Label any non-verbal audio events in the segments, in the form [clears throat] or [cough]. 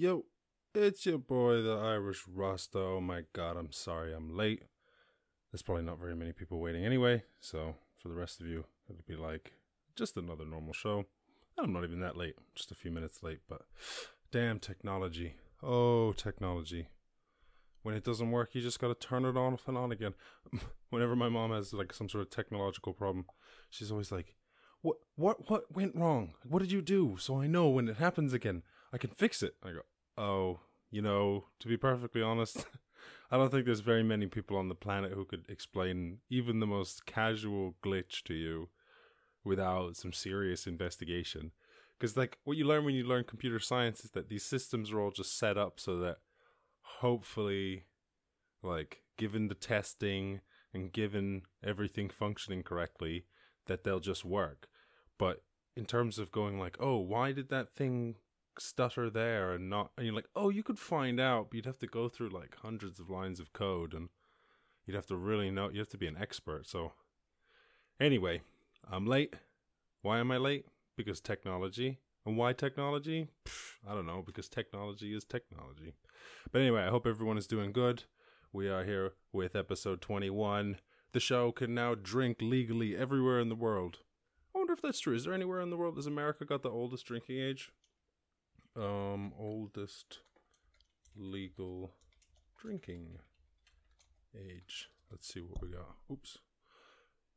Yo, it's your boy, the Irish Rasta. Oh my god, I'm sorry I'm late. There's probably not very many people waiting anyway, so for the rest of you, it'll be like just another normal show. I'm not even that late, just a few minutes late, but damn technology. Oh, technology. When it doesn't work, you just gotta turn it on and on again. [laughs] Whenever my mom has like some sort of technological problem, she's always like, "What, what, what went wrong? What did you do? So I know when it happens again, I can fix it." I go, "Oh, you know, to be perfectly honest, [laughs] I don't think there's very many people on the planet who could explain even the most casual glitch to you without some serious investigation." Because like what you learn when you learn computer science is that these systems are all just set up so that hopefully like given the testing and given everything functioning correctly that they'll just work but in terms of going like oh why did that thing stutter there and not and you're like oh you could find out but you'd have to go through like hundreds of lines of code and you'd have to really know you have to be an expert so anyway i'm late why am i late because technology and why technology Pff, i don't know because technology is technology but anyway, I hope everyone is doing good. We are here with episode 21. The show can now drink legally everywhere in the world. I wonder if that's true. Is there anywhere in the world has America got the oldest drinking age? Um, oldest legal drinking age. Let's see what we got. Oops.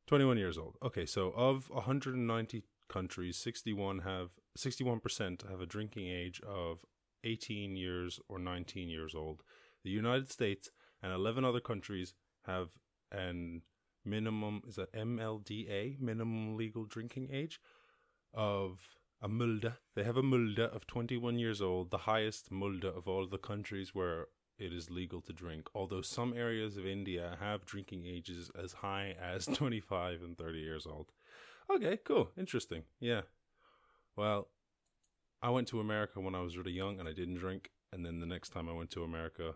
21 years old. Okay, so of 190 countries, 61 have 61% have a drinking age of 18 years or 19 years old. The United States and 11 other countries have an minimum, is that MLDA, minimum legal drinking age, of a mulda. They have a mulda of 21 years old, the highest mulda of all the countries where it is legal to drink. Although some areas of India have drinking ages as high as [laughs] 25 and 30 years old. Okay, cool. Interesting. Yeah. Well, I went to America when I was really young and I didn't drink. And then the next time I went to America,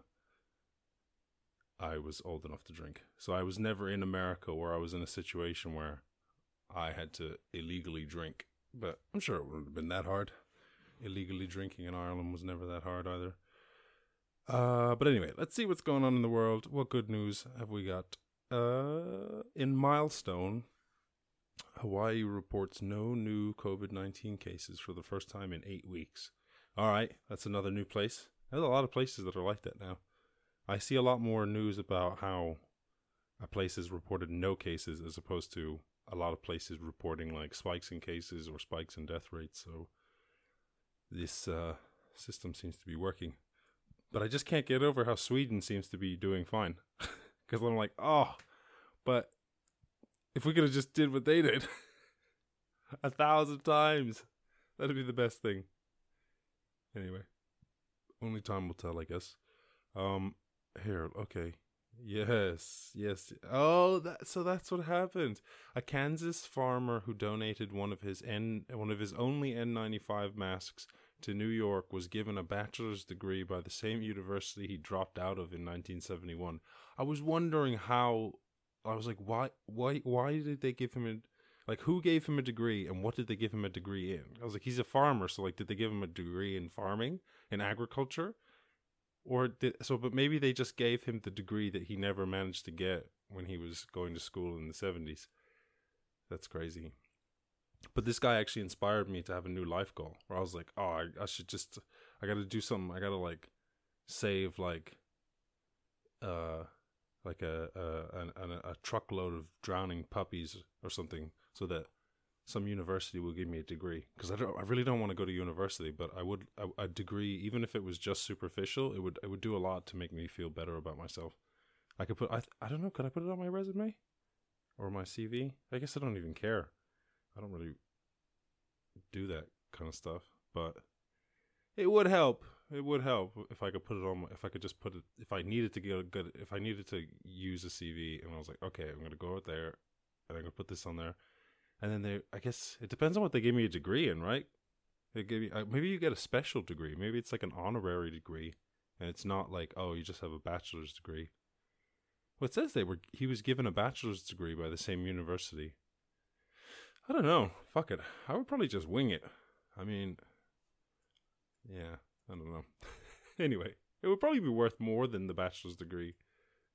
I was old enough to drink. So I was never in America where I was in a situation where I had to illegally drink. But I'm sure it wouldn't have been that hard. Illegally drinking in Ireland was never that hard either. Uh, but anyway, let's see what's going on in the world. What good news have we got? Uh, in Milestone, Hawaii reports no new COVID 19 cases for the first time in eight weeks. All right, that's another new place. There's a lot of places that are like that now. I see a lot more news about how a place has reported no cases as opposed to a lot of places reporting like spikes in cases or spikes in death rates. So this uh, system seems to be working. But I just can't get over how Sweden seems to be doing fine. [laughs] Because I'm like, oh, but if we could have just did what they did [laughs] a thousand times, that'd be the best thing. Anyway, only time will tell, I guess. Um, here, okay. Yes, yes. Oh, that so that's what happened. A Kansas farmer who donated one of his N one of his only N95 masks to New York was given a bachelor's degree by the same university he dropped out of in 1971. I was wondering how I was like, why, why, why did they give him a, like, who gave him a degree and what did they give him a degree in? I was like, he's a farmer, so like, did they give him a degree in farming, in agriculture, or did so? But maybe they just gave him the degree that he never managed to get when he was going to school in the seventies. That's crazy. But this guy actually inspired me to have a new life goal where I was like, oh, I, I should just, I got to do something. I got to like save like, uh, like a a, a a truckload of drowning puppies or something, so that some university will give me a degree. Because I don't, I really don't want to go to university, but I would a, a degree, even if it was just superficial, it would it would do a lot to make me feel better about myself. I could put I I don't know, could I put it on my resume or my CV? I guess I don't even care. I don't really do that kind of stuff, but it would help it would help if I could put it on. My, if I could just put it. If I needed to get a good. If I needed to use a CV, and I was like, okay, I'm gonna go out there, and I'm gonna put this on there, and then they. I guess it depends on what they give me a degree in, right? They give you. Uh, maybe you get a special degree. Maybe it's like an honorary degree, and it's not like oh, you just have a bachelor's degree. Well, it says they were. He was given a bachelor's degree by the same university. I don't know. Fuck it. I would probably just wing it. I mean, yeah. I don't know. [laughs] anyway, it would probably be worth more than the bachelor's degree,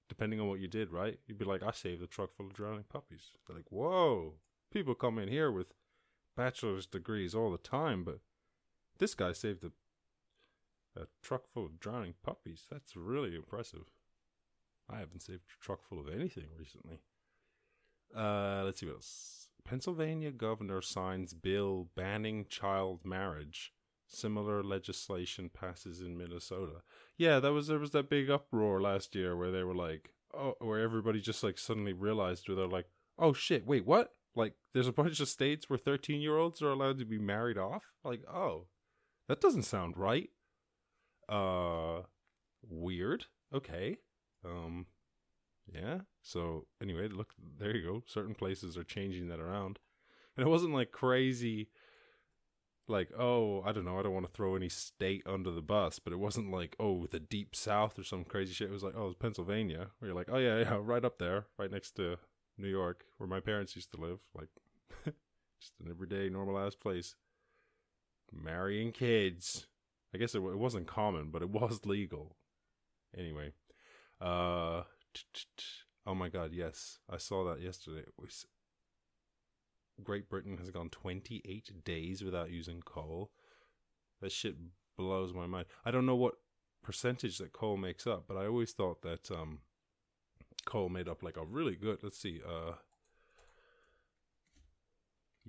depending on what you did, right? You'd be like, I saved a truck full of drowning puppies. They're like, whoa, people come in here with bachelor's degrees all the time, but this guy saved a a truck full of drowning puppies. That's really impressive. I haven't saved a truck full of anything recently. Uh, let's see what else. Pennsylvania governor signs bill banning child marriage. Similar legislation passes in Minnesota. Yeah, that was there was that big uproar last year where they were like, oh, where everybody just like suddenly realized where they're like, oh shit, wait, what? Like, there's a bunch of states where 13 year olds are allowed to be married off. Like, oh, that doesn't sound right. Uh, weird. Okay. Um, yeah. So anyway, look, there you go. Certain places are changing that around, and it wasn't like crazy. Like, oh, I don't know. I don't want to throw any state under the bus, but it wasn't like, oh, the deep south or some crazy shit. It was like, oh, it's Pennsylvania. Where you're like, oh yeah, yeah, right up there, right next to New York, where my parents used to live. Like, [laughs] just an everyday, normal ass place. Marrying kids. I guess it, it wasn't common, but it [laughs] was legal. Anyway, uh, [tsk] oh my god, yes, I saw that yesterday. Was, Great Britain has gone 28 days without using coal. That shit blows my mind. I don't know what percentage that coal makes up, but I always thought that um, coal made up like a really good. Let's see, uh,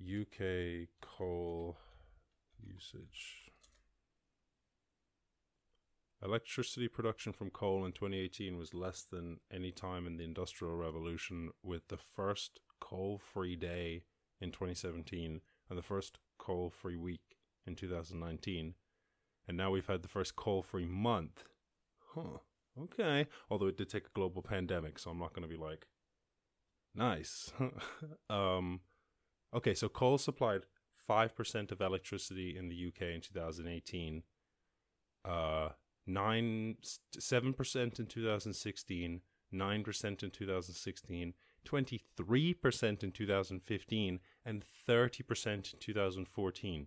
UK coal usage. Electricity production from coal in 2018 was less than any time in the Industrial Revolution, with the first coal free day in 2017 and the first coal free week in 2019. And now we've had the first coal free month. Huh. Okay. Although it did take a global pandemic, so I'm not going to be like, nice. [laughs] um, okay, so coal supplied 5% of electricity in the UK in 2018. Uh, nine seven percent in 2016, nine percent in 2016, 23 percent in 2015, and 30 percent in 2014.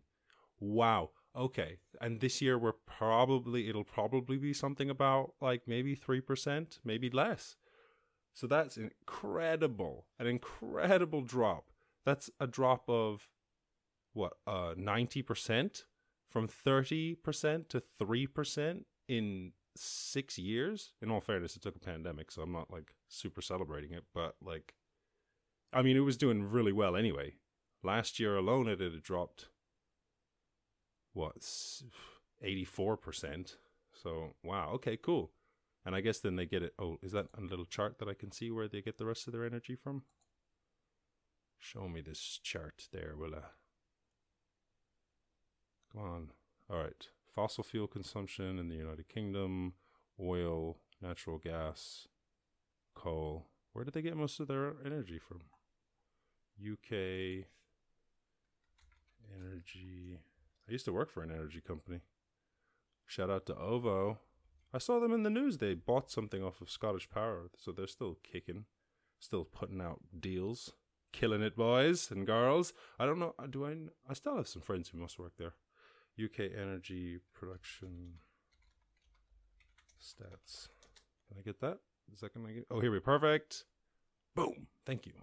Wow. Okay, and this year we're probably it'll probably be something about like maybe three percent, maybe less. So that's incredible, an incredible drop. That's a drop of what uh 90% from 30% to 3% in six years. In all fairness, it took a pandemic, so I'm not like super celebrating it, but like, I mean, it was doing really well anyway. Last year alone, it had dropped what 84%. So, wow, okay, cool. And I guess then they get it. Oh, is that a little chart that I can see where they get the rest of their energy from? Show me this chart there, Willa. Come on. All right fossil fuel consumption in the United Kingdom, oil, natural gas, coal. Where did they get most of their energy from? UK energy. I used to work for an energy company. Shout out to OVO. I saw them in the news. They bought something off of Scottish Power, so they're still kicking, still putting out deals, killing it, boys and girls. I don't know. Do I? I still have some friends who must work there. UK energy production stats. Can I get that? Is that gonna get? Oh, here we perfect. Boom. Thank you.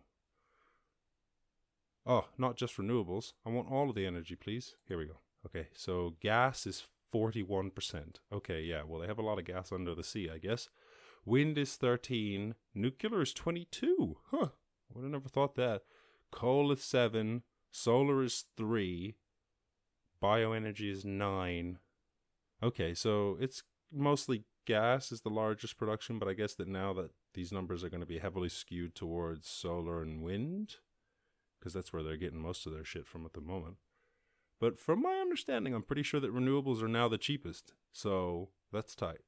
Oh, not just renewables. I want all of the energy, please. Here we go. Okay, so gas is 41%. Okay, yeah, well, they have a lot of gas under the sea, I guess. Wind is 13. Nuclear is 22. Huh. I would have never thought that. Coal is 7. Solar is 3 bioenergy is nine. Okay, so it's mostly gas is the largest production, but I guess that now that these numbers are going to be heavily skewed towards solar and wind, because that's where they're getting most of their shit from at the moment. But from my understanding, I'm pretty sure that renewables are now the cheapest. So that's tight.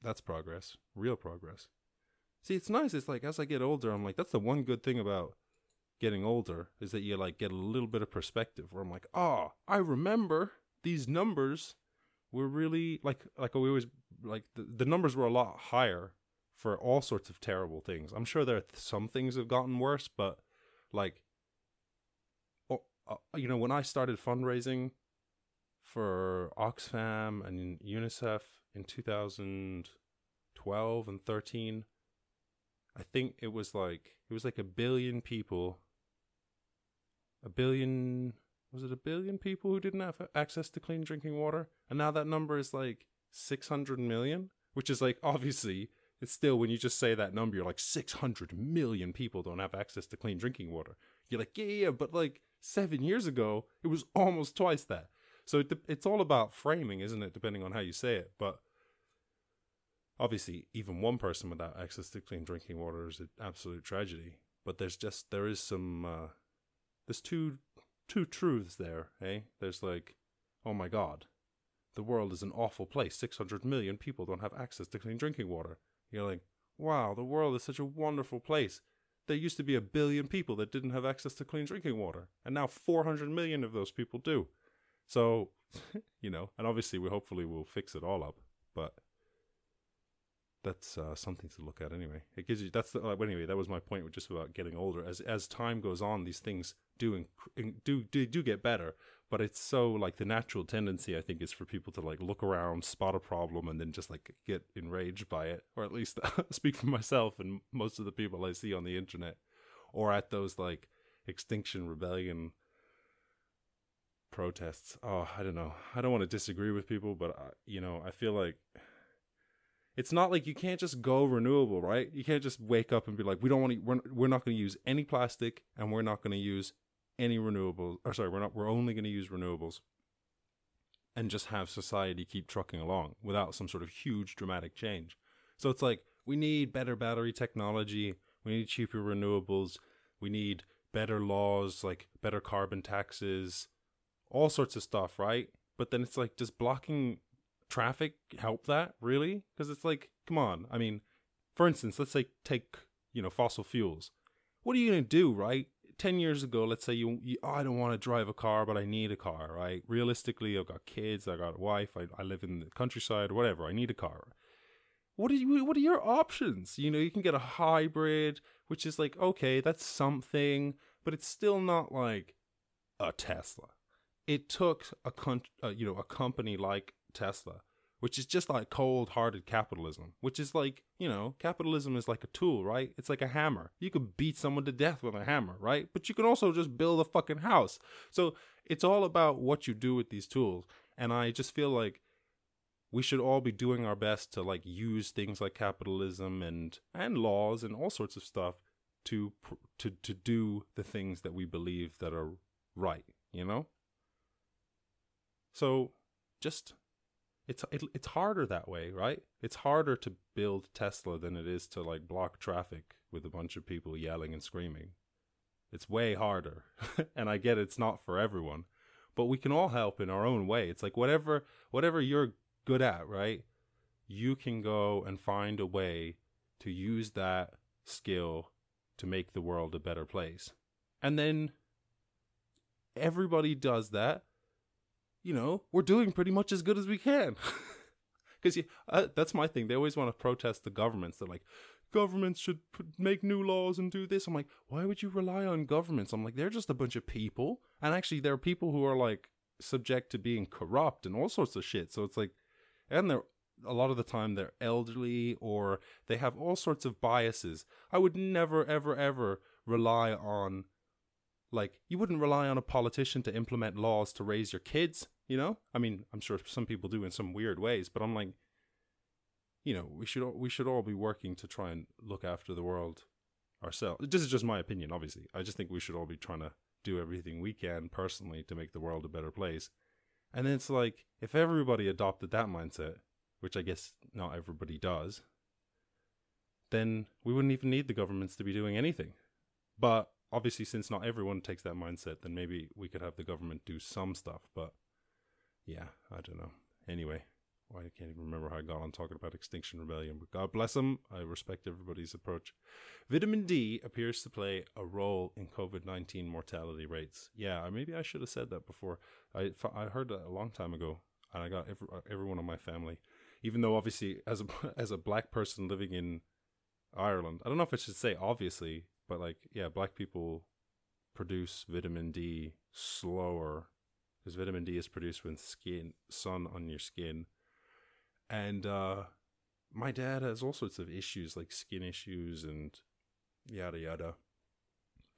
That's progress. Real progress. See, it's nice. It's like as I get older, I'm like, that's the one good thing about getting older is that you like get a little bit of perspective where I'm like, oh, I remember these numbers were really like like we always like the, the numbers were a lot higher for all sorts of terrible things. I'm sure there are some things have gotten worse, but like, uh, you know, when I started fundraising for Oxfam and UNICEF in 2012 and 13 I think it was like it was like a billion people a billion was it a billion people who didn't have access to clean drinking water? And now that number is like 600 million which is like [laughs] obviously it's still when you just say that number you're like 600 million people don't have access to clean drinking water. You're like yeah yeah but like 7 years ago it was almost twice that. So it, it's all about framing isn't it depending on how you say it but obviously even one person without access to clean drinking water is an absolute tragedy but there's just there is some uh there's two two truths there eh? There's like oh my god the world is an awful place. 600 million people don't have access to clean drinking water. You're like wow the world is such a wonderful place there used to be a billion people that didn't have access to clean drinking water and now 400 million of those people do so [laughs] you know and obviously we hopefully will fix it all up but that's uh, something to look at anyway. It gives you that's the, anyway. That was my point, just about getting older. As as time goes on, these things do do do do get better. But it's so like the natural tendency, I think, is for people to like look around, spot a problem, and then just like get enraged by it, or at least [laughs] speak for myself and most of the people I see on the internet, or at those like Extinction Rebellion protests. Oh, I don't know. I don't want to disagree with people, but uh, you know, I feel like it's not like you can't just go renewable, right? You can't just wake up and be like, we don't want to, we're, we're not going to use any plastic and we're not going to use any renewables. Or sorry, we're not, we're only going to use renewables and just have society keep trucking along without some sort of huge dramatic change. So it's like, we need better battery technology. We need cheaper renewables. We need better laws, like better carbon taxes, all sorts of stuff, right? But then it's like, just blocking traffic help that really? Because it's like, come on. I mean, for instance, let's say take you know fossil fuels. What are you gonna do, right? Ten years ago, let's say you, you oh, I don't want to drive a car, but I need a car, right? Realistically, I've got kids, I got a wife, I, I live in the countryside, whatever. I need a car. What are you? What are your options? You know, you can get a hybrid, which is like okay, that's something, but it's still not like a Tesla. It took a con- uh, you know a company like Tesla, which is just like cold hearted capitalism, which is like, you know, capitalism is like a tool, right? It's like a hammer. You can beat someone to death with a hammer, right? But you can also just build a fucking house. So it's all about what you do with these tools. And I just feel like we should all be doing our best to like use things like capitalism and and laws and all sorts of stuff to to to do the things that we believe that are right, you know? So just it's it, it's harder that way, right? It's harder to build Tesla than it is to like block traffic with a bunch of people yelling and screaming. It's way harder. [laughs] and I get it's not for everyone, but we can all help in our own way. It's like whatever whatever you're good at, right? You can go and find a way to use that skill to make the world a better place. And then everybody does that you know, we're doing pretty much as good as we can. [laughs] Because uh, that's my thing. They always want to protest the governments. They're like, governments should make new laws and do this. I'm like, why would you rely on governments? I'm like, they're just a bunch of people. And actually, there are people who are like subject to being corrupt and all sorts of shit. So it's like, and they're a lot of the time they're elderly or they have all sorts of biases. I would never, ever, ever rely on like you wouldn't rely on a politician to implement laws to raise your kids you know? I mean i'm sure some people do in some weird ways but i'm like you know we should we should all be working to try and look after the world ourselves. This is just my opinion obviously. I just think we should all be trying to do everything we can personally to make the world a better place. And it's like if everybody adopted that mindset which i guess not everybody does then we wouldn't even need the governments to be doing anything. But obviously since not everyone takes that mindset then maybe we could have the government do some stuff but yeah, I don't know. Anyway, well, I can't even remember how I got on talking about Extinction Rebellion, but God bless them. I respect everybody's approach. Vitamin D appears to play a role in COVID 19 mortality rates. Yeah, maybe I should have said that before. I, I heard that a long time ago, and I got every, uh, everyone in my family, even though obviously, as a, [laughs] as a black person living in Ireland, I don't know if I should say obviously, but like, yeah, black people produce vitamin D slower because vitamin D is produced when skin sun on your skin, and uh, my dad has all sorts of issues like skin issues and yada yada.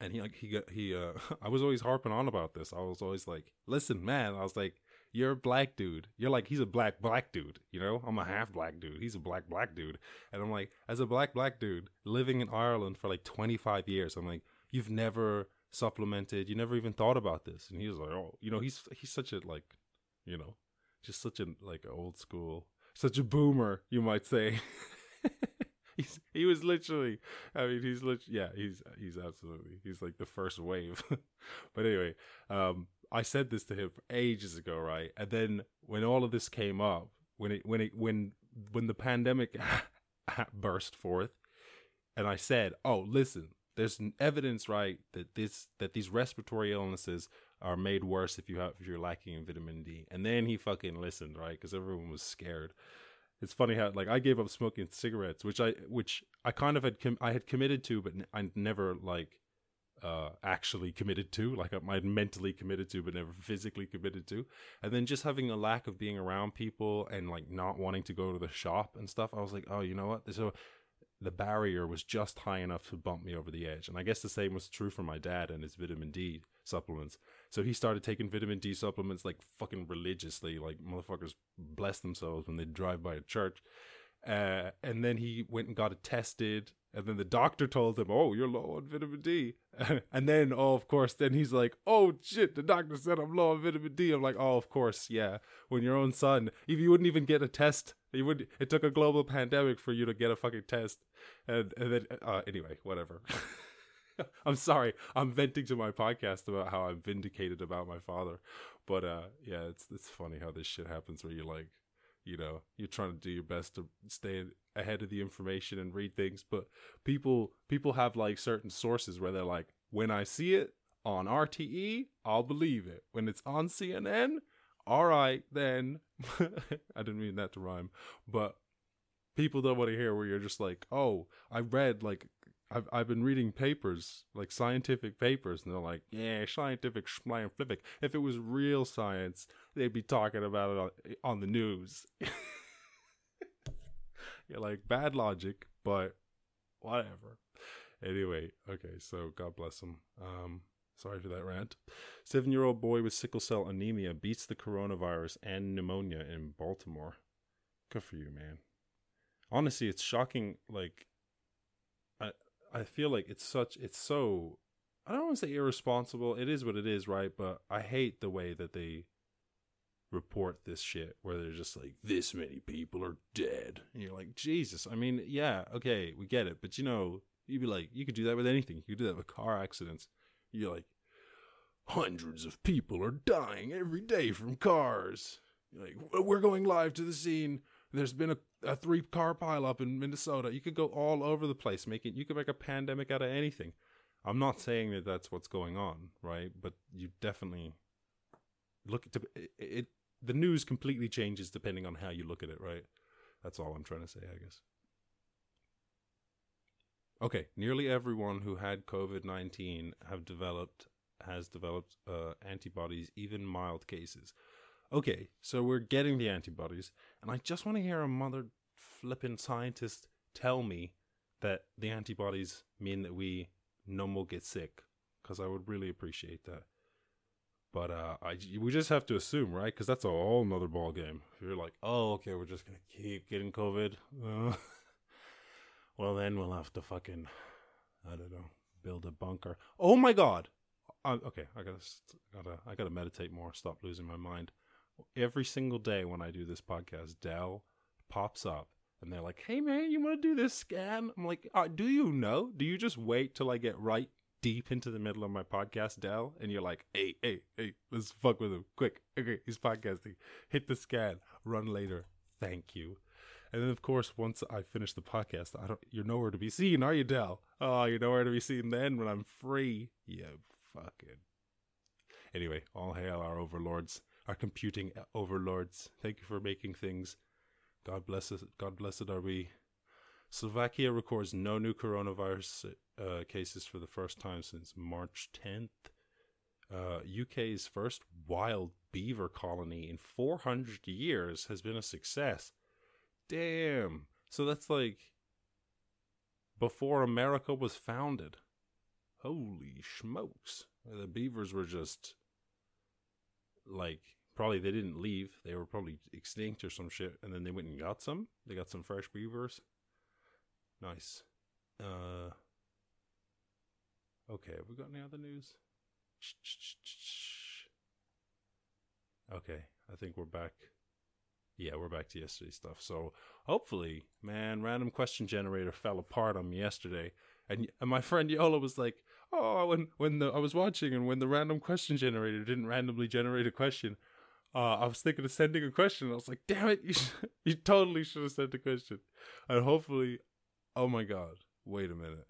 And he like he got he uh [laughs] I was always harping on about this. I was always like, listen, man. I was like, you're a black dude. You're like he's a black black dude. You know, I'm a half black dude. He's a black black dude. And I'm like, as a black black dude living in Ireland for like 25 years, I'm like, you've never supplemented. You never even thought about this. And he was like, oh, you know, he's he's such a like, you know, just such a like old school, such a boomer, you might say. [laughs] he's he was literally i mean he's literally yeah he's he's absolutely he's like the first wave [laughs] but anyway um i said this to him ages ago right? And then when all of this came up when it when it when when the pandemic [laughs] burst forth and i said oh listen there's evidence right that this that these respiratory illnesses are made worse if you have if you're lacking in vitamin d. And then he fucking listened right because everyone was scared. It's funny how like I gave up smoking cigarettes, which I which I kind of had com- I had committed to, but I never like uh actually committed to like I would mentally committed to but never physically committed to and then just having a lack of being around people and like not wanting to go to the shop and stuff I was like oh you know what so the barrier was just high enough to bump me over the edge. And I guess the same was true for my dad and his vitamin D supplements. So he started taking vitamin D supplements like fucking religiously, like motherfuckers bless themselves when they drive by a church. Uh, and then he went and got it tested. And then the doctor told him, Oh, you're low on vitamin D. [laughs] and then, oh, of course, then he's like, Oh, shit, the doctor said I'm low on vitamin D. I'm like, Oh, of course, yeah. When your own son, if you wouldn't even get a test, you would, it took a global pandemic for you to get a fucking test. And, and then, uh, anyway, whatever. [laughs] I'm sorry. I'm venting to my podcast about how I'm vindicated about my father. But uh yeah, it's it's funny how this shit happens where you're like, you know you're trying to do your best to stay ahead of the information and read things but people people have like certain sources where they're like when i see it on rte i'll believe it when it's on cnn all right then [laughs] i didn't mean that to rhyme but people don't want to hear where you're just like oh i read like I've I've been reading papers like scientific papers, and they're like, "Yeah, scientific, scientific." If it was real science, they'd be talking about it on, on the news. [laughs] Like bad logic, but whatever. Anyway, okay, so God bless him. Um, sorry for that rant. Seven-year-old boy with sickle cell anemia beats the coronavirus and pneumonia in Baltimore. Good for you, man. Honestly, it's shocking. Like I I feel like it's such it's so I don't want to say irresponsible. It is what it is, right? But I hate the way that they report this shit where they're just like this many people are dead. And you're like, "Jesus, I mean, yeah, okay, we get it, but you know, you'd be like, you could do that with anything. You could do that with car accidents. You're like hundreds of people are dying every day from cars. You're like, we're going live to the scene there's been a, a three car pileup in Minnesota. You could go all over the place, making you could make a pandemic out of anything. I'm not saying that that's what's going on, right? But you definitely look to it, it. The news completely changes depending on how you look at it, right? That's all I'm trying to say, I guess. Okay, nearly everyone who had COVID nineteen have developed has developed uh, antibodies, even mild cases okay, so we're getting the antibodies, and I just want to hear a mother flipping scientist tell me that the antibodies mean that we no more get sick, because I would really appreciate that. But uh, I we just have to assume, right? Because that's a whole nother ball game. If you're like, oh, okay, we're just gonna keep getting COVID. Uh, [laughs] well, then we'll have to fucking, I don't know, build a bunker. Oh my god. Uh, okay, I gotta, gotta, I gotta meditate more. Stop losing my mind every single day when I do this podcast, Dell pops up and they're like, "Hey man, you want to do this scan?" I'm like, uh, "Do you know? Do you just wait till I get right deep into the middle of my podcast, Dell?" And you're like, "Hey, hey, hey, let's fuck with him quick. Okay, he's podcasting. Hit the scan. Run later. Thank you." And then, of course, once I finish the podcast, I don't. You're nowhere to be seen, are you, Dell? Oh, you're nowhere to be seen then when I'm free. You fucking. Anyway, all hail our overlords our computing overlords. Thank you for making things. God bless us. God blessed are we. Slovakia records no new coronavirus uh, cases for the first time since March 10th. Uh, UK's first wild beaver colony in 400 years has been a success. Damn. So that's like before America was founded. Holy smokes. The beavers were just like probably they didn't leave. They were probably extinct or some shit and then they went and got some. They got some fresh beavers. Nice. Uh Okay, have we got any other news? Okay, I think we're back. Yeah, we're back to yesterday's stuff. So hopefully, man, random question generator fell apart on me yesterday, and, and my friend Yola was like, "Oh, when when the I was watching and when the random question generator didn't randomly generate a question, uh, I was thinking of sending a question. I was like, damn it, you [laughs] you totally should have sent a question, and hopefully, oh my god, wait a minute,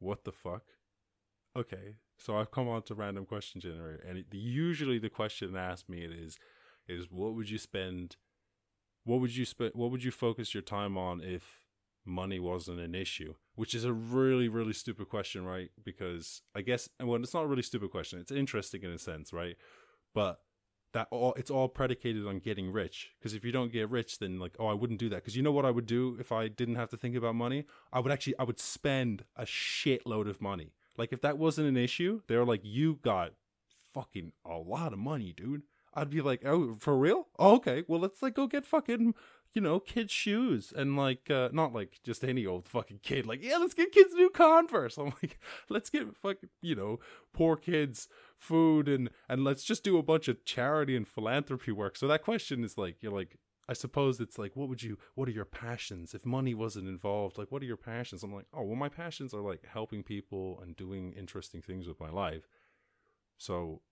what the fuck? Okay, so I've come on to random question generator, and it, usually the question asked me it is, is what would you spend, what would you spend, what would you focus your time on if money wasn't an issue? Which is a really really stupid question, right? Because I guess, well, it's not a really stupid question. It's interesting in a sense, right? But that all it's all predicated on getting rich because if you don't get rich then like oh i wouldn't do that because you know what i would do if i didn't have to think about money i would actually i would spend a shitload of money like if that wasn't an issue, they were like, you got fucking a lot of money, dude. I'd be like, oh, for real? Oh, okay. Well, let's like go get fucking, you know, kids shoes and like, uh, not like just any old fucking kid. Like, yeah, let's get kids new Converse. [laughs] I'm like, let's get fucking, you know, poor kids food and and let's just do a bunch of charity and philanthropy work. So that question is like, you're like, I suppose it's like, what would you, what are your passions? If money wasn't involved, like, what are your passions? I'm like, oh, well, my passions are like helping people and doing interesting things with my life. So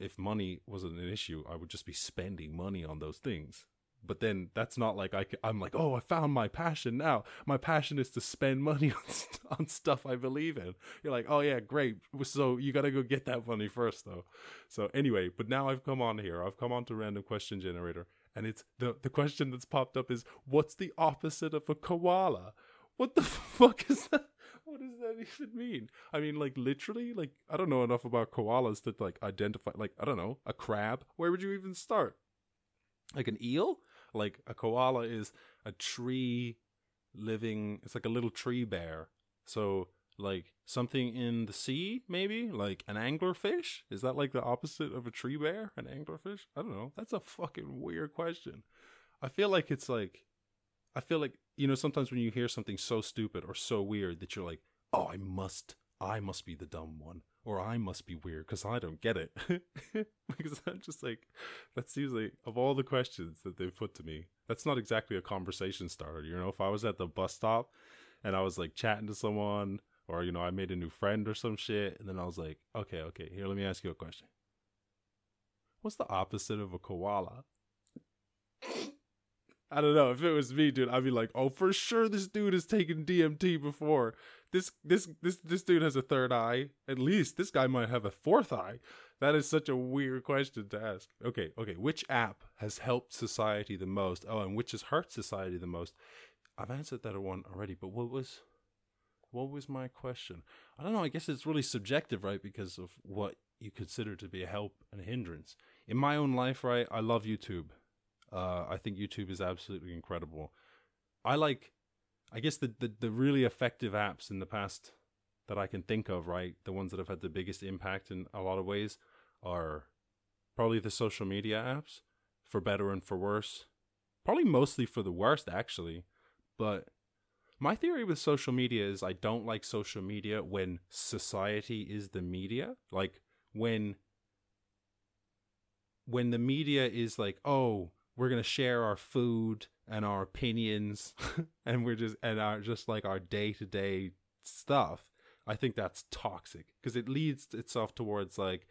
if money wasn't an issue, I would just be spending money on those things. But then that's not like I, I'm like, oh, I found my passion now. My passion is to spend money [laughs] on, st- on stuff I believe in. You're like, oh, yeah, great. So you got to go get that money first, though. So anyway, but now I've come on here. I've come on to Random Question Generator and it's the the question that's popped up is what's the opposite of a koala? What the [laughs] fuck is that? What does that even mean? I mean, like literally, like I don't know enough about koalas to like identify. Like I don't know a crab. Where would you even start? Like an eel? Like a koala is a tree living. It's like a little tree bear. So like something in the sea, maybe like an anglerfish. Is that like the opposite of a tree bear? An anglerfish? I don't know. That's a fucking weird question. I feel like it's like, I feel like you know sometimes when you hear something so stupid or so weird that you're like, oh, I must, I must be the dumb one, or I must be weird because I don't get it. [laughs] because I'm just like, that seems like of all the questions that they've put to me, that's not exactly a conversation starter. You know, if I was at the bus stop and I was like chatting to someone or you know I made a new friend or some shit, and then I was like, okay, okay, here, let me ask you a question. What's the opposite of a koala? I don't know. If it was me, dude, I'd be like, "Oh, for sure, this dude has taken DMT before. This, this, this, this dude has a third eye. At least this guy might have a fourth eye." That is such a weird question to ask. Okay, okay. Which app has helped society the most? Oh, and which has hurt society the most? I've answered that one already, but what was what was my question? I don't know. I guess it's really subjective, right? Because of what you consider to be a help and a hindrance. In my own life, right, I love YouTube. Uh, I think YouTube is absolutely incredible. I like, I guess the, the the really effective apps in the past that I can think of, right, the ones that have had the biggest impact in a lot of ways are probably the social media apps, for better and for worse. Probably mostly for the worst, actually. But my theory with social media is I don't like social media when society is the media. Like when when the media is like, "Oh, we're going to share our food and our opinions [laughs] and we're just and our just like our day-to-day stuff." I think that's toxic because it leads itself towards like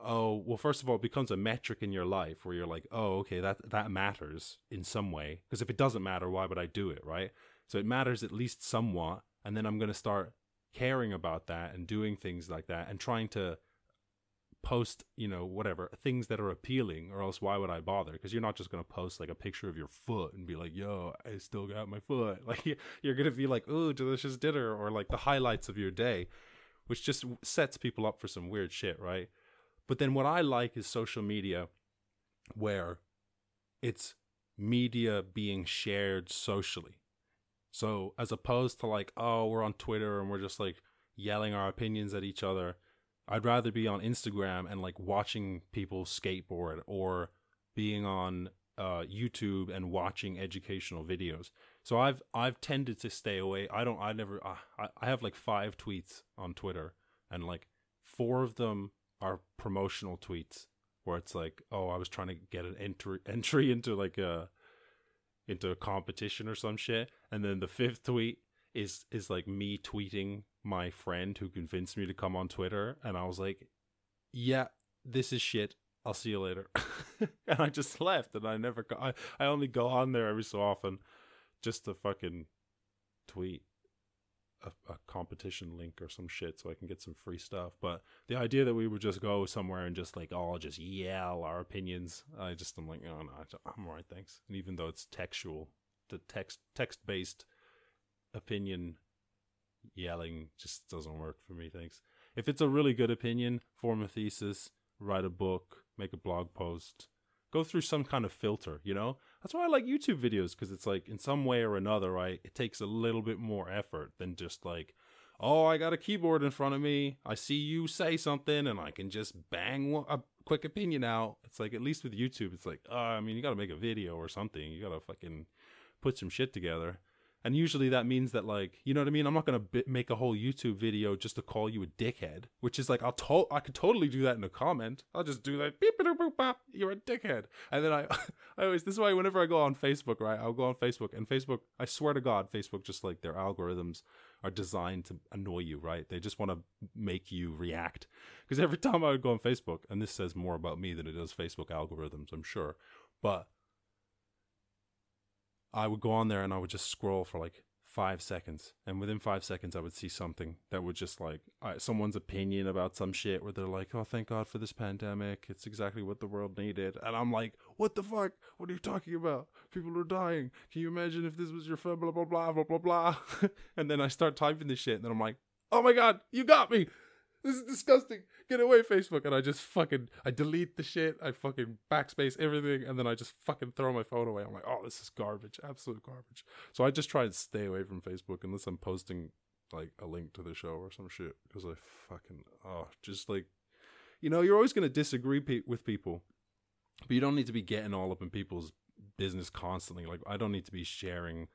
oh well first of all it becomes a metric in your life where you're like oh okay that that matters in some way because if it doesn't matter why would i do it right so it matters at least somewhat. And then I'm going to start caring about that and doing things like that and trying to post, you know, whatever, things that are appealing, or else why would I bother? Because you're not just going to post like a picture of your foot and be like, yo, I still got my foot. [laughs] Like, you're going to be like, oh, delicious dinner, or like the highlights of your day, which just sets people up for some weird shit, right? But then what I like is social media where it's media being shared socially. So as opposed to like, oh, we're on Twitter and we're just like yelling our opinions at each other, I'd rather be on Instagram and like watching people skateboard or being on uh, YouTube and watching educational videos. So I've I've tended to stay away. I don't. I never. I I have like five tweets on Twitter, and like four of them are promotional tweets where it's like, oh, I was trying to get an entry [laughs] entry into like a into a competition or some shit, and then the fifth tweet is is like me tweeting my friend who convinced me to come on Twitter, and I was like, yeah, this is shit. I'll see you later, [laughs] and I just left, and I never. Go, I I only go on there every so often, just to fucking tweet a, a, competition link or some shit so I can get some free stuff. But the idea that we would just go somewhere and just like all just yell our opinions, I just I'm like, oh no, I'm alright, thanks. And even though it's textual, the text text based opinion yelling just doesn't work for me. Thanks. If it's a really good opinion, form a thesis, write a book, make a blog post, go through some kind of filter, you know? That's why I like YouTube videos because it's like in some way or another, right? It takes a little bit more effort than just like, oh, I got a keyboard in front of me. I see you say something and I can just bang a quick opinion out. It's like, at least with YouTube, it's like, uh, I mean, you got to make a video or something. You got to fucking put some shit together. And usually that means that like, you know what I mean? I'm not going to bi- make a whole YouTube video just to call you a dickhead, which is like, I'll to- I could totally do that in a comment. I'll just do that. Beep, boop, boop, bop, you're a dickhead. And then I, [laughs] I always, this is why whenever I go on Facebook, right, I'll go on Facebook and Facebook, I swear to God, Facebook, just like their algorithms are designed to annoy you, right? They just want to make you react. Because every time I would go on Facebook, and this says more about me than it does Facebook algorithms, I'm sure. But I would go on there and I would just scroll for like five seconds, and within five seconds, I would see something that would just like someone's opinion about some shit where they're like, "Oh, thank God for this pandemic. It's exactly what the world needed." And I'm like, "What the fuck? What are you talking about? People are dying. Can you imagine if this was your friend?" Blah blah blah blah blah blah. [laughs] and then I start typing this shit, and then I'm like, "Oh my God, you got me! This is disgusting. Get away, Facebook. And I just fucking, I delete the shit. I fucking backspace everything. And then I just fucking throw my phone away. I'm like, oh, this is garbage. Absolute garbage. So I just try and stay away from Facebook unless I'm posting like a link to the show or some shit. Because I fucking, oh, just like, you know, you're always going to disagree pe- with people. But you don't need to be getting all up in people's business constantly. Like, I don't need to be sharing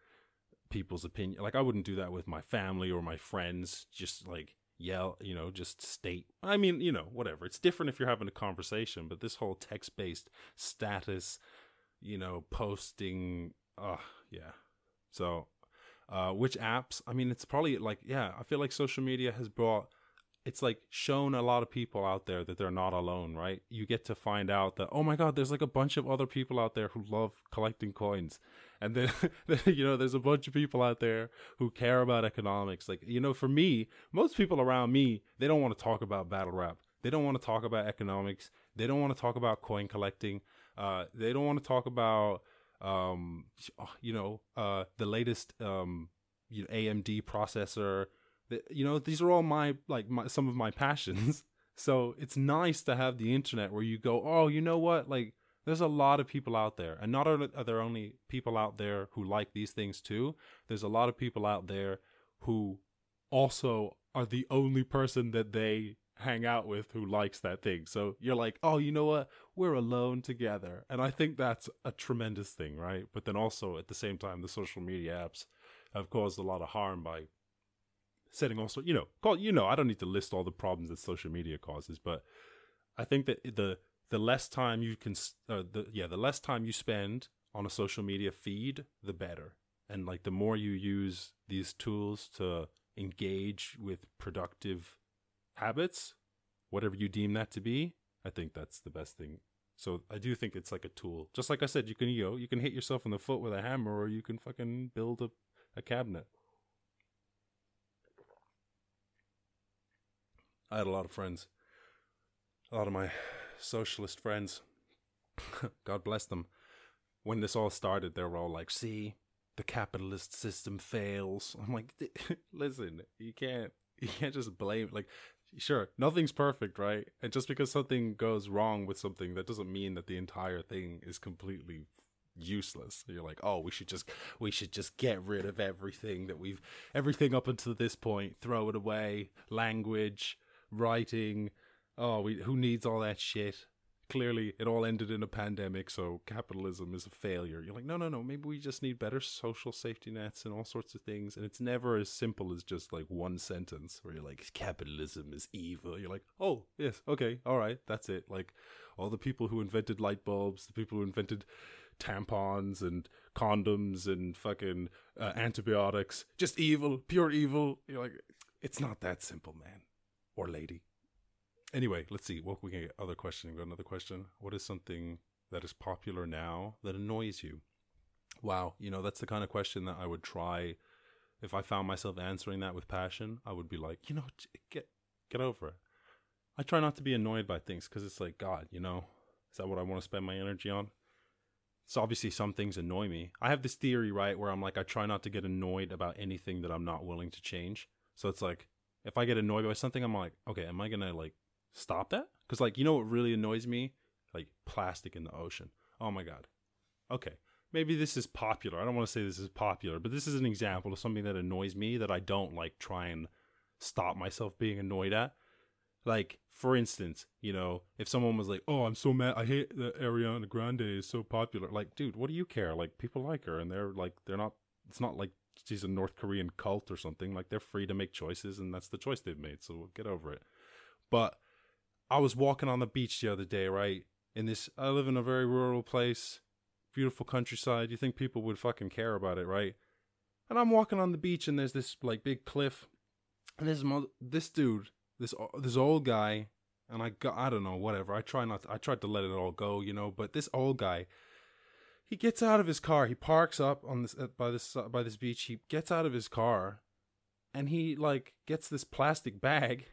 people's opinion. Like, I wouldn't do that with my family or my friends. Just like, yell, you know, just state. I mean, you know, whatever. It's different if you're having a conversation, but this whole text based status, you know, posting, uh, yeah. So, uh, which apps? I mean, it's probably like, yeah, I feel like social media has brought, it's like shown a lot of people out there that they're not alone, right? You get to find out that, oh my God, there's like a bunch of other people out there who love collecting coins. And [laughs] then you know there's a bunch of people out there who care about economics. Like you know for me most people around me they don't want to talk about battle rap. They don't want to talk about economics. They don't want to talk about coin collecting. Uh, they don't want to talk about um, you know uh, the latest um, you know, AMD processor you know these are all my like my, some of my passions. [laughs] So it's nice to have the internet where you go oh you know what? Like there's a lot of people out there. And not are there only people out there who like these things too there's a lot of people out there who also are the only person that they hang out with who likes that thing. So you're like oh you know what? We're alone together. And i think that's a tremendous thing right? But then also at the same time the social media apps have caused a lot of harm by setting also you know call you know i don't need to list all the problems that social media causes but i think that the the less time you can uh, the yeah the less time you spend on a social media feed the better. And like the more you use these tools to engage with productive habits whatever you deem that to be i think that's the best thing. So i do think it's like a tool. Just like i said you can you know you can hit yourself in the foot with a hammer or you can fucking build a, a cabinet i had a lot of friends a lot of my socialist friends, [laughs] God bless them, when this all started, they were all like, see, the capitalist system fails. I'm like, [laughs] listen, you can't, you can't just blame, like, sure, nothing's perfect, right? And just because something goes wrong with something, that doesn't mean that the entire thing is completely useless. You're like, oh, we should just we should just get rid of everything that we've everything up until this point, throw it away. Language, writing, oh, we who needs all that shit? Clearly, it all ended in a pandemic, so capitalism is a failure. You're like, no, no, no. Maybe we just need better social safety nets and all sorts of things. And it's never as simple as just like one sentence where you're like, capitalism is evil. You're like, oh, yes, okay, all right, that's it. Like, all the people who invented light bulbs, the people who invented tampons and condoms and fucking uh, antibiotics. Just evil, pure evil. You're like, it's not that simple, man or lady. Anyway, let's see what we can get. Other question. Got another question. What is something that is popular now that annoys you? Wow, you know that's the kind of question that I would try. If I found myself answering that with passion, I would be like, you know, get get over it. I try not to be annoyed by things because it's like, God, you know, is that what I want to spend my energy on? So obviously some things annoy me. I have this theory, right, where I'm like I try not to get annoyed about anything that I'm not willing to change. So it's like if I get annoyed by something, I'm like, okay, am I gonna like stop that? Because like you know what really annoys me? Like plastic in the ocean. Oh my god. Okay, maybe this is popular. I don't want to say this is popular, but this is an example of something that annoys me that I don't like try and stop myself being annoyed at. Like, for instance, you know, if someone was like, "Oh, I'm so mad. I hate that Ariana Grande is so popular." Like, dude, what do you care? Like, people like her, and they're like, they're not. It's not like she's a North Korean cult or something. Like, they're free to make choices, and that's the choice they've made. So we'll get over it. But I was walking on the beach the other day, right? In this, I live in a very rural place, beautiful countryside. You think people would fucking care about it, right? And I'm walking on the beach, and there's this like big cliff, and this this dude this this old guy, and I got I don't know whatever. I try not to, I tried to let it all go, you know. But this old guy, he gets out of his car. He parks up on this uh, by this by this beach. He gets out of his car, and he like gets this plastic bag,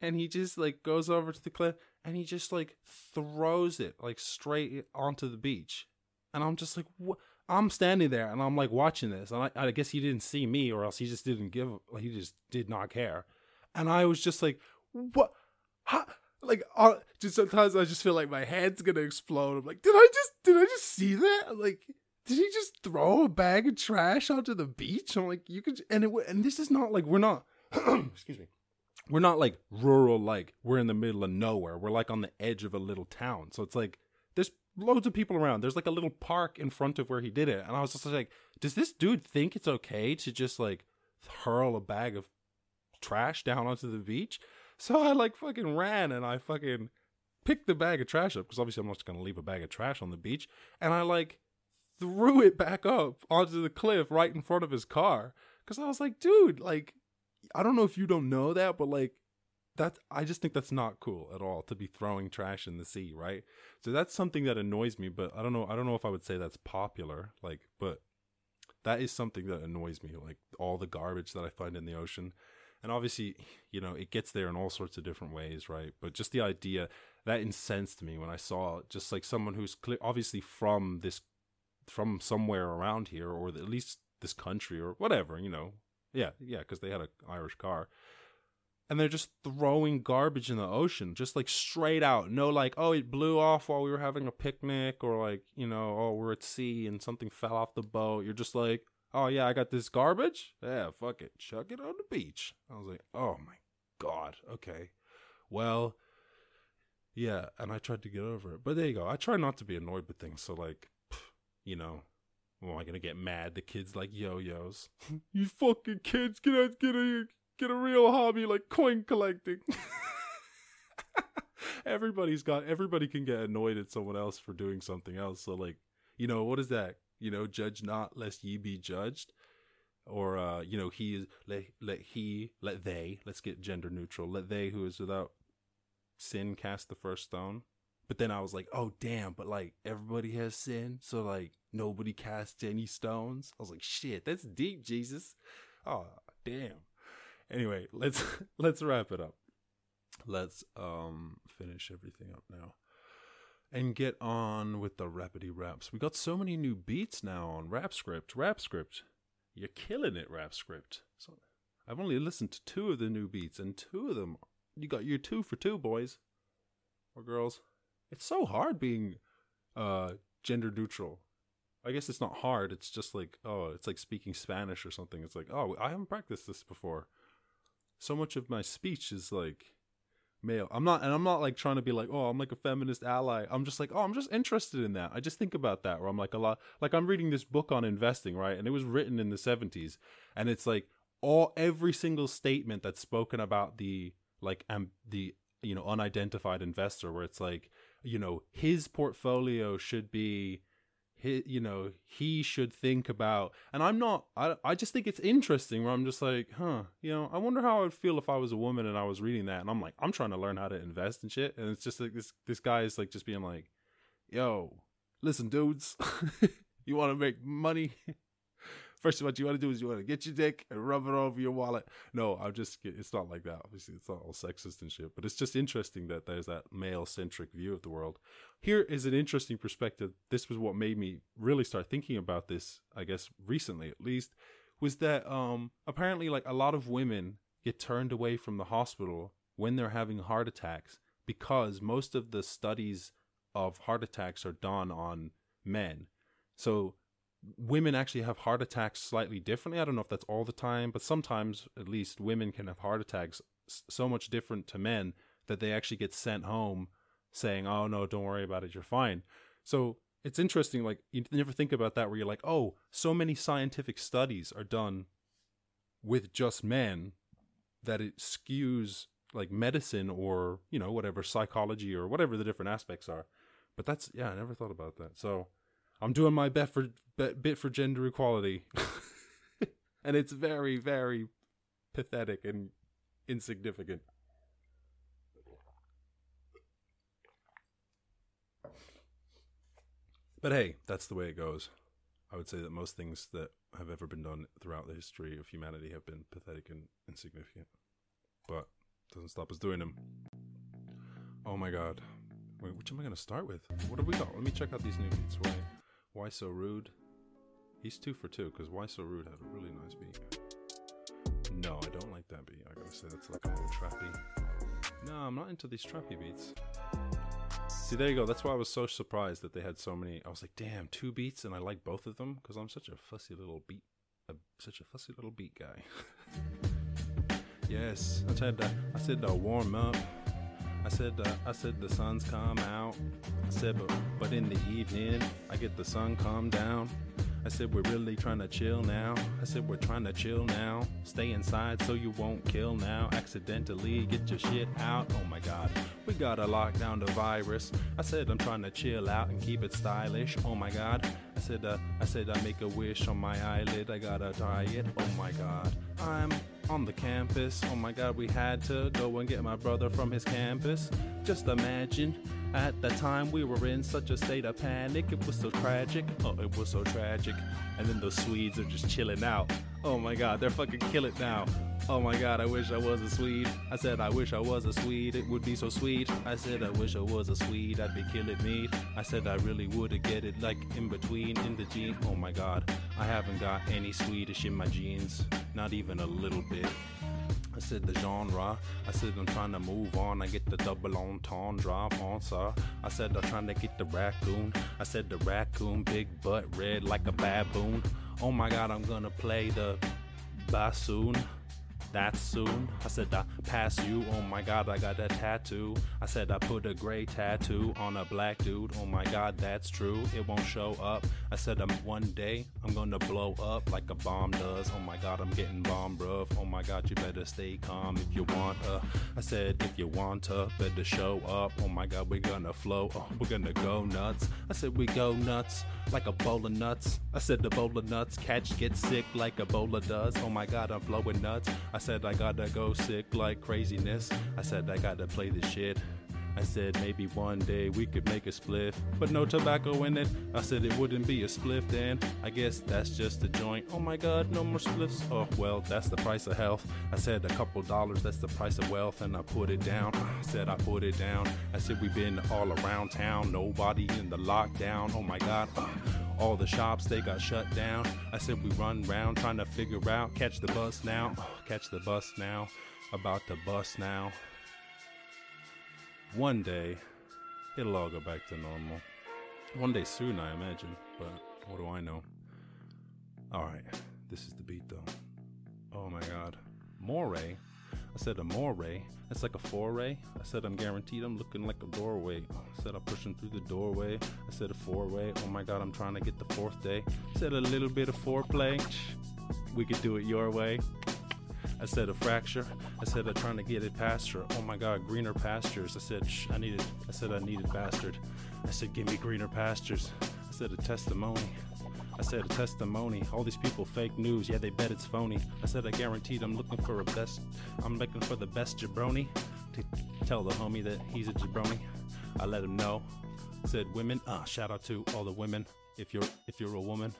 and he just like goes over to the cliff and he just like throws it like straight onto the beach, and I'm just like what. I'm standing there and I'm like watching this, and I, I guess he didn't see me, or else he just didn't give. He just did not care and I was just like, what? Like, uh, just sometimes I just feel like my head's gonna explode. I'm like, did I just, did I just see that? I'm like, did he just throw a bag of trash onto the beach? I'm like, you could, and it, and this is not like we're not, [clears throat] excuse me, we're not like rural, like we're in the middle of nowhere. We're like on the edge of a little town, so it's like there's loads of people around. There's like a little park in front of where he did it, and I was just like, does this dude think it's okay to just like hurl a bag of trash down onto the beach. So I like fucking ran and I fucking picked the bag of trash up because obviously I'm not just gonna leave a bag of trash on the beach. And I like threw it back up onto the cliff right in front of his car because I was like, dude, like I don't know if you don't know that, but like that's I just think that's not cool at all to be throwing trash in the sea, right? So that's something that annoys me, but I don't know I don't know if I would say that's popular, like but that is something that annoys me, like all the garbage that I find in the ocean and obviously you know it gets there in all sorts of different ways right? But just the idea that incensed me when i saw just like someone who's obviously from this from somewhere around here or at least this country or whatever you know? Yeah yeah because they had an irish car. And they're just throwing garbage in the ocean just like straight out. No like oh it blew off while we were having a picnic or like you know oh we're at sea and something fell off the boat. You're just like oh yeah, I got this garbage. Yeah, fuck it, chuck it on the beach. I was like, oh my god, okay, well, yeah, and I tried to get over it, but there you go. I try not to be annoyed with things. So like, you know, am I gonna get mad? The kids like yo-yos. [laughs] you fucking kids, get a get a get a real hobby like coin collecting. [laughs] Everybody's got everybody can get annoyed at someone else for doing something else. So like, you know, what is that? You know, judge not lest ye be judged. Or uh, you know, he is, let let he let they, let's get gender neutral, let they who is without sin cast the first stone. But then I was like, oh damn, but like everybody has sin, so like nobody casts any stones. I was like, shit, that's deep, Jesus. Oh damn. Anyway, let's [laughs] let's wrap it up. Let's um finish everything up now and get on with the rapidy raps. We got so many new beats now on Rap Script. Rap Script, you're killing it, Rap Script. So I've only listened to two of the new beats, and two of them, you got your two for two, boys or girls. It's so hard being uh, gender neutral I guess it's not hard. It's just like, oh, it's like speaking Spanish or something. It's like, oh, I haven't practiced this before. So much of my speech is like male. I'm not, and I'm not like trying to be like, oh, I'm like a feminist ally. I'm just like, oh, I'm just interested in that. I just think about that where I'm like a lot, like I'm reading this book on investing, right? And it was written in the 70s. And it's like all, every single statement that's spoken about the, like, um, the, you know, unidentified investor, where it's like, you know, his portfolio should be, he, you know, he should think about. And I'm not. I I just think it's interesting. Where I'm just like, huh, you know, I wonder how I would feel if I was a woman and I was reading that, and I'm like, I'm trying to learn how to invest and shit, and it's just like this this guy is like just being like, yo, listen, dudes, [laughs] you want to make money. First, what you want to do is you want to get your dick and rub it over your wallet. No, I'm just, it's not like that. Obviously, it's not all sexist and shit, but it's just interesting that there's that male centric view of the world. Here is an interesting perspective. This was what made me really start thinking about this, I guess, recently at least, was that um apparently, like, a lot of women get turned away from the hospital when they're having heart attacks because most of the studies of heart attacks are done on men. So women actually have heart attacks slightly differently. I don't know if that's all the time, but sometimes at least women can have heart attacks so much different to men that they actually get sent home saying, "Oh no, don't worry about it, you're fine." So it's interesting. Like you never think about that, where you're like, "Oh, so many scientific studies are done with just men that it skews like medicine or you know whatever psychology or whatever the different aspects are." But that's yeah, I never thought about that. So I'm doing my best for bit for gender equality, [laughs] and it's very very pathetic and insignificant. But hey, that's the way it goes. I would say that most things that have ever been done throughout the history of humanity have been pathetic and insignificant. But doesn't stop us doing them. Oh my god. Wait, which am I going to start with? What have we got? Let me check out these new beats. Why, why so rude? He's two for two because Why So Rude had a really nice beat. No, I don't like that beat. I gotta say that's like a little trappy. No, I'm not into these trappy beats. See, there you go. That's why I was so surprised that they had so many. I was like, damn, two beats, and I like both of them because I'm such a fussy little beat, such a fussy little beat guy. [laughs] yes, I said, uh, I said to warm up. I said, uh, I said the sun's come out. I said, but, but in the evening, I get the sun come down. I said, we're really trying to chill now. I said, we're trying to chill now. Stay inside so you won't kill now. Accidentally get your shit out. Oh my god, we gotta lock down the virus. I said, I'm trying to chill out and keep it stylish. Oh my god. I said, uh, I said, I make a wish on my eyelid. I gotta diet. Oh my god. I'm on the campus. Oh my god, we had to go and get my brother from his campus. Just imagine at the time, we were in such a state of panic. It was so tragic. Oh, it was so tragic. And then those Swedes are just chilling out. Oh my god, they're fucking kill it now. Oh my god, I wish I was a Swede. I said, I wish I was a Swede. It would be so sweet. I said, I wish I was a Swede. I'd be killing me. I said, I really would get it like in between, in the gene. Oh my god, I haven't got any Swedish in my jeans. Not even a little bit. I said the genre. I said I'm trying to move on. I get the double entendre answer. I said I'm trying to get the raccoon. I said the raccoon, big butt, red like a baboon. Oh my god, I'm gonna play the bassoon that soon. I said, I pass you. Oh my god, I got that tattoo. I said, I put a gray tattoo on a black dude. Oh my god, that's true. It won't show up. I said, I'm one day, I'm gonna blow up like a bomb does. Oh my god, I'm getting bomb, bruv. Oh my god, you better stay calm if you want to. I said, if you want to, better show up. Oh my god, we're gonna flow. Oh, we're gonna go nuts. I said, we go nuts like a bowl of nuts. I said, the bowl of nuts catch get sick like Ebola does. Oh my god, I'm flowing nuts. I said I gotta go sick like craziness. I said I gotta play this shit. I said maybe one day we could make a spliff, but no tobacco in it. I said it wouldn't be a spliff then. I guess that's just a joint. Oh my god, no more spliffs. Oh well, that's the price of health. I said a couple dollars, that's the price of wealth, and I put it down. I said I put it down. I said we've been all around town, nobody in the lockdown. Oh my god. All the shops they got shut down. I said we run round trying to figure out catch the bus now. [sighs] catch the bus now. About the bus now. One day, it'll all go back to normal. One day soon, I imagine. But What do I know? All right, this is the beat though. Oh my god. Moray. I said a moray. It's like a foray. I said I'm guaranteed I'm looking like a doorway. I said I'm pushing through the doorway. I said a four way. Oh my god, I'm trying to get the fourth day. I said a little bit of foreplay. We could do it your way. I said a fracture. I said I'm trying to get it past her. Oh my god, greener pastures. I said shh, I needed. I said I needed bastard. I said give me greener pastures. I said a testimony. I said a testimony. All these people fake news. Yeah, they bet it's phony. I said I guaranteed I'm looking for a best. I'm looking for the best jabroni to tell the homie that he's a jabroni. I let him know. Said women. Uh, shout out to all the women. If you're if you're a woman,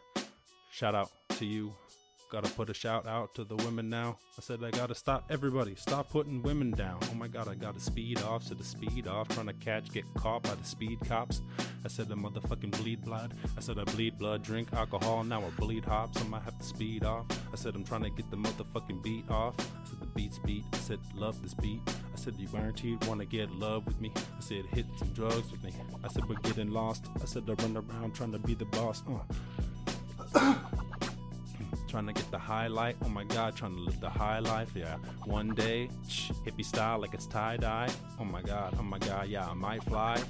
shout out to you. Gotta put a shout out to the women now. I said I gotta stop everybody, stop putting women down. Oh my god, I gotta speed off, so the speed off, trying to catch, get caught by the speed cops. I said I motherfucking bleed blood. I said I bleed blood, drink alcohol, now I bleed hops. I might have to speed off. I said I'm trying to get the motherfucking beat off. I said the beat's beat. I said love this beat. I said you guaranteed wanna get love with me. I said hit some drugs with me. I said we're getting lost. I said I run around trying to be the boss. Uh trying to get the highlight. Oh my god, trying to live the high life. Yeah, one day, shh, hippie style like it's tie dye. Oh my god, oh my god, yeah, I might fly.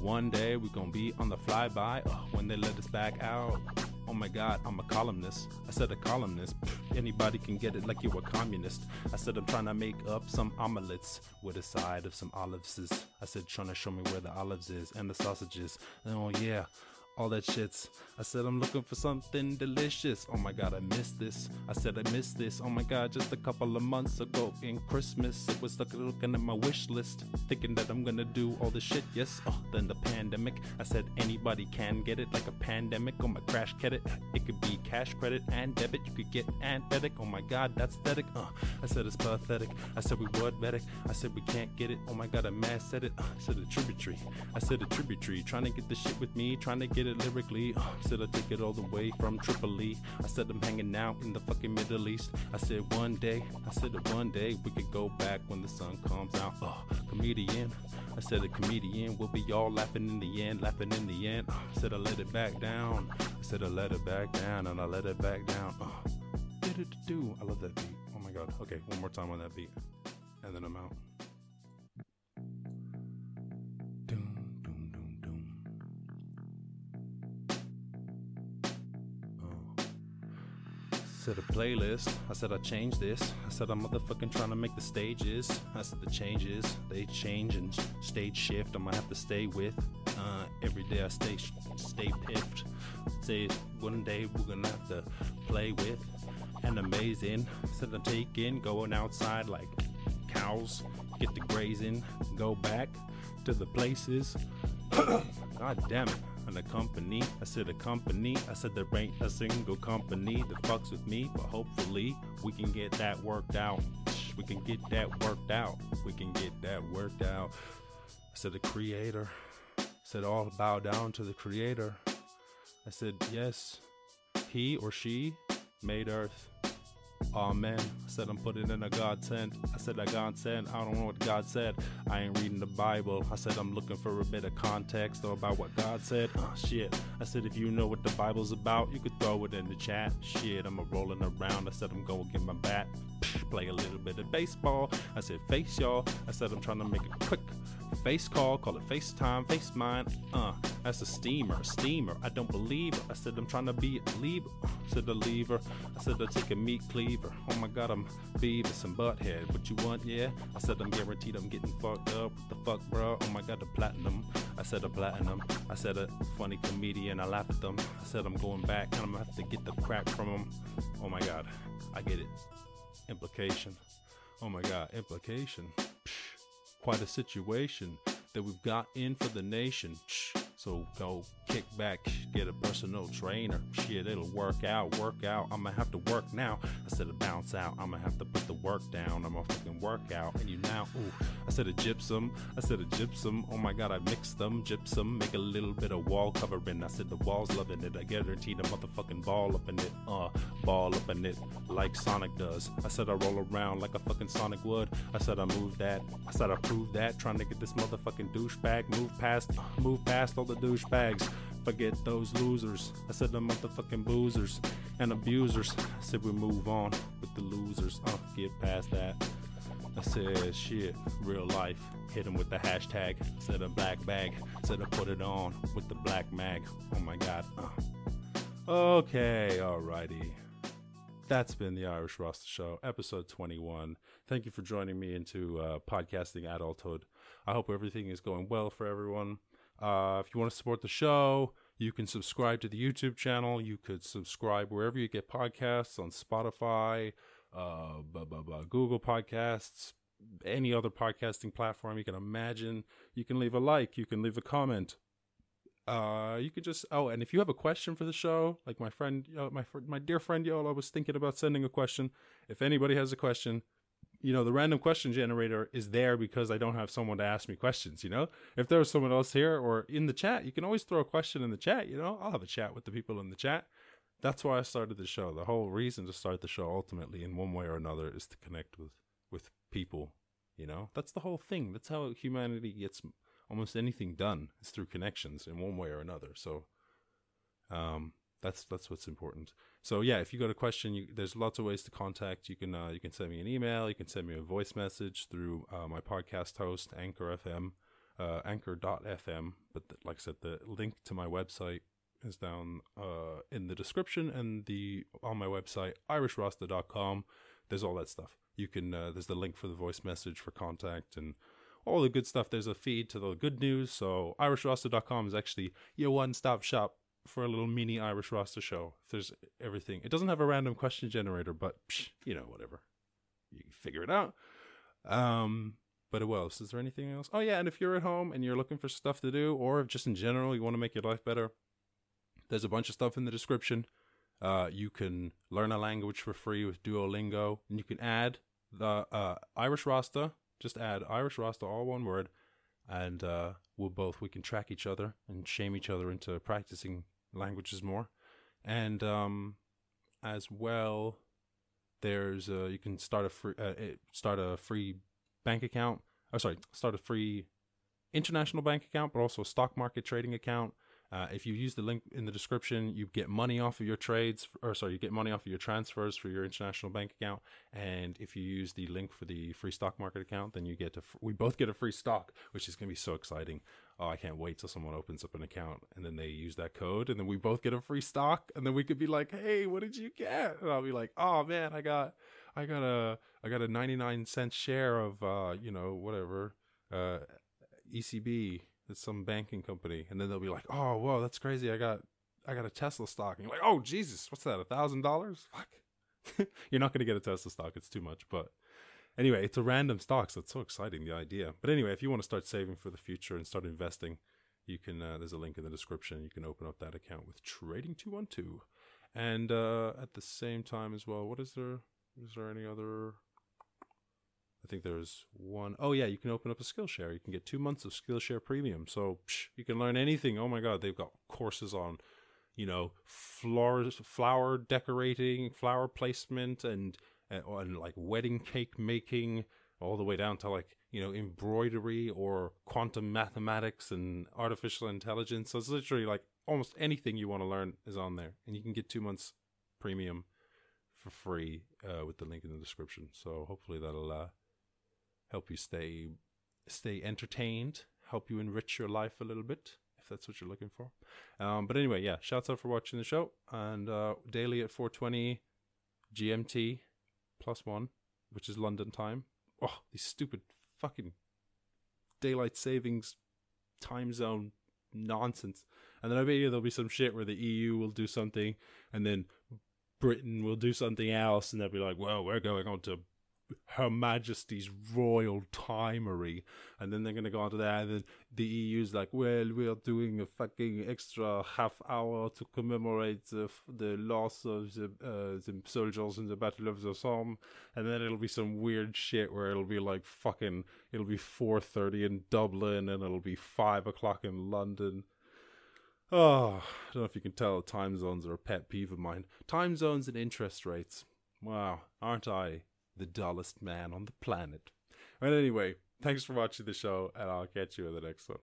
One day we gonna be on the flyby uh, when they let us back out. Oh my god, I'm a columnist. I said a columnist. Anybody can get it like you a communist. I said I'm trying to make up some omelets with a side of some olives. I said trying to show me where the olives is and the sausages. Oh yeah, all that shits. I said I'm looking for something delicious. Oh my god, I missed this. I said I missed this. Oh my god, just a couple of months ago in Christmas, it was looking at my wish list, thinking that I'm gonna do all this shit. Yes, oh, then the pandemic. I said anybody can get it like a pandemic. Oh my crash credit, it could be cash credit and debit. You could get anthetic. Oh my god, that's pathetic. Uh, I said it's pathetic. I said we would medic. I said we can't get it. Oh my god, I mass said it. Uh, I said a tributary. I said a tributary. Trying to get the shit with me, trying to get it lyrically. Uh, said I take it all the way from Tripoli. I said I'm hanging out in the fucking Middle East. I said one day, I said that one day we could go back when the sun comes out. Uh, comedian. I said a comedian We'll be all laughing in the end, laughing in the end. I said I let it back down. I said I let it back down and I let it back down. Uh, do I love that beat. Oh my god. Okay, one more time on that beat. And then I'm out. Said a playlist. I said I changed this. I said I'm motherfucking trying to make the stages. I said the changes, they change and stage shift. I'm gonna have to stay with. Uh, every day I stay stay piffed. Say one day we're gonna have to play with and amazing. Said I'm taking going outside like cows, get to grazing, go back to the places. [coughs] God damn it and a company. I said a company. I said there ain't a single company that fucks with me, but hopefully we can get that worked out. We can get that worked out. We can get that worked out. I said the creator. I said all bow down to the creator. I said yes, he or she made earth. Amen. I said I'm putting in a God sent. I said a God sent. I don't know what God said. I ain't reading the Bible. I said I'm looking for a bit of context about what God said. Oh, shit. I said if you know what the Bible's about, you could throw it in the chat. Shit, I'm a rolling around. I said I'm gonna get my bat, play a little bit of baseball. I said face y'all. I said I'm trying to make it quick. Face call, call it FaceTime, face mine. Uh, that's a steamer, steamer. I don't believe her. I said I'm trying to be a lever. Said a lever. I said I take a meat cleaver. Oh my god, I'm Beavis and Butthead. What you want, yeah? I said I'm guaranteed I'm getting fucked up. What the fuck, bro? Oh my god, the platinum. I said a platinum. I said a funny comedian. I laugh at them. I said I'm going back and I'm gonna have to get the crack from them. Oh my god, I get it. Implication. Oh my god, implication. Quite a situation that we've got in for the nation. So go kick back, get a personal trainer. Shit, it'll work out, work out. I'ma have to work now. I said to bounce out. I'ma have to put the work down. I'ma fucking work out. And you now, ooh, I said a gypsum. I said a gypsum. Oh my god, I mixed them. Gypsum, make a little bit of wall covering. I said the walls loving it. I guaranteed the motherfucking ball up in it. Uh, ball up in it like Sonic does. I said I roll around like a fucking Sonic would. I said I move that. I said I prove that. Trying to get this motherfucking douchebag move past, move past all the douchebags. forget those losers. I said the motherfucking boozers and abusers. I said we move on with the losers. Uh, get past that. I said shit, real life. Hit him with the hashtag. Said a black bag. Said I put it on with the black mag. Oh my god. Uh. Okay, alrighty. That's been the Irish Rasta Show, episode 21. Thank you for joining me into uh, podcasting adulthood. I hope everything is going well for everyone. Uh, if you want to support the show, you can subscribe to the YouTube channel. You could subscribe wherever you get podcasts on Spotify, uh, blah, blah, blah, Google Podcasts, any other podcasting platform you can imagine. You can leave a like, you can leave a comment. Uh, you could just oh, and if you have a question for the show, like my friend, uh, my my dear friend Yola was thinking about sending a question. If anybody has a question, you know, the random question generator is there because I don't have someone to ask me questions, you know? If there was someone else here or in the chat, you can always throw a question in the chat, you know? I'll have a chat with the people in the chat. That's why I started the show. The whole reason to start the show ultimately in one way or another is to connect with with people, you know? That's the whole thing. That's how humanity gets almost anything done. It's through connections in one way or another. So um that's that's what's important. So yeah, if you got a question, you, there's lots of ways to contact. You can uh, you can send me an email. You can send me a voice message through uh, my podcast host Anchor FM, uh, Anchor.fm. But like I said, the link to my website is down uh, in the description and the on my website irishrasta.com. There's all that stuff. You can uh, there's the link for the voice message for contact and all the good stuff. There's a feed to the good news. So irishrasta.com is actually your one stop shop for a little mini Irish Rasta show. There's everything, it doesn't have a random question generator, but psh, you know, whatever, you can figure it out. Um, but what else? Is there anything else? Oh yeah, and if you're at home and you're looking for stuff to do, or just in general you want to make your life better, there's a bunch of stuff in the description. Uh, you can learn a language for free with Duolingo, and you can add the uh, Irish Rasta. Just add Irish Rasta, all one word, and uh, we'll both we can track each other and shame each other into practicing languages more, and um, as well, there's uh, you can start a free uh, start a free bank account. Oh, sorry, start a free international bank account, but also a stock market trading account. Uh, if you use the link in the description, you get money off of your trades, or sorry, you get money off of your transfers for your international bank account. And if you use the link for the free stock market account, then you get to, we both get a free stock, which is going to be so exciting oh, I can't wait till someone opens up an account and then they use that code and then we both get a free stock and then we could be like, hey, what did you get? And I'll be like, oh man, I got, I got a, I got a 99 cent share of, uh, you know, whatever, uh, ECB, it's some banking company. And then they'll be like, oh, whoa, that's crazy. I got, I got a Tesla stock. And you're like, oh, Jesus, what's that? A thousand dollars? Fuck. [laughs] you're not going to get a Tesla stock. It's too much, but anyway, it's a random stock, so it's so exciting the idea. But anyway, if you want to start saving for the future and start investing, you can. Uh, there's a link in the description. You can open up that account with Trading Two One Two, and uh, at the same time as well. What is there? Is there any other? Think there's one. Oh yeah, you can open up a Skillshare. You can get two months of Skillshare Premium, so psh, you can learn anything. Oh my God, they've got courses on, you know, flowers, flower decorating, flower placement, and and, and like wedding cake making, all the way down to like you know embroidery or quantum mathematics and artificial intelligence. So it's literally like almost anything you want to learn is on there, and you can get two months premium for free uh, with the link in the description. So hopefully that'll uh, help you stay stay entertained, help you enrich your life a little bit if that's what you're looking for. Um, but anyway, yeah, shouts out for watching the show and uh, daily at 420 GMT plus one, which is London time. Oh, these stupid fucking daylight savings time zone nonsense. And then I bet you there'll be some shit where the EU will do something and then Britain will do something else and they'll be like, well, we're going on to her Majesty's Royal Timery, and then they're gonna go on to that, and then the EU's like, well, we are doing a fucking extra half hour to commemorate the the loss of the uh, the soldiers in the Battle of the Somme, and then it'll be some weird shit where it'll be like fucking, it'll be four thirty in Dublin, and it'll be five o'clock in London. Oh, I don't know if you can tell time zones are a pet peeve of mine. Time zones and interest rates. Wow, aren't I the dullest man on the planet. But anyway, thanks for watching the show, and I'll catch you in the next one.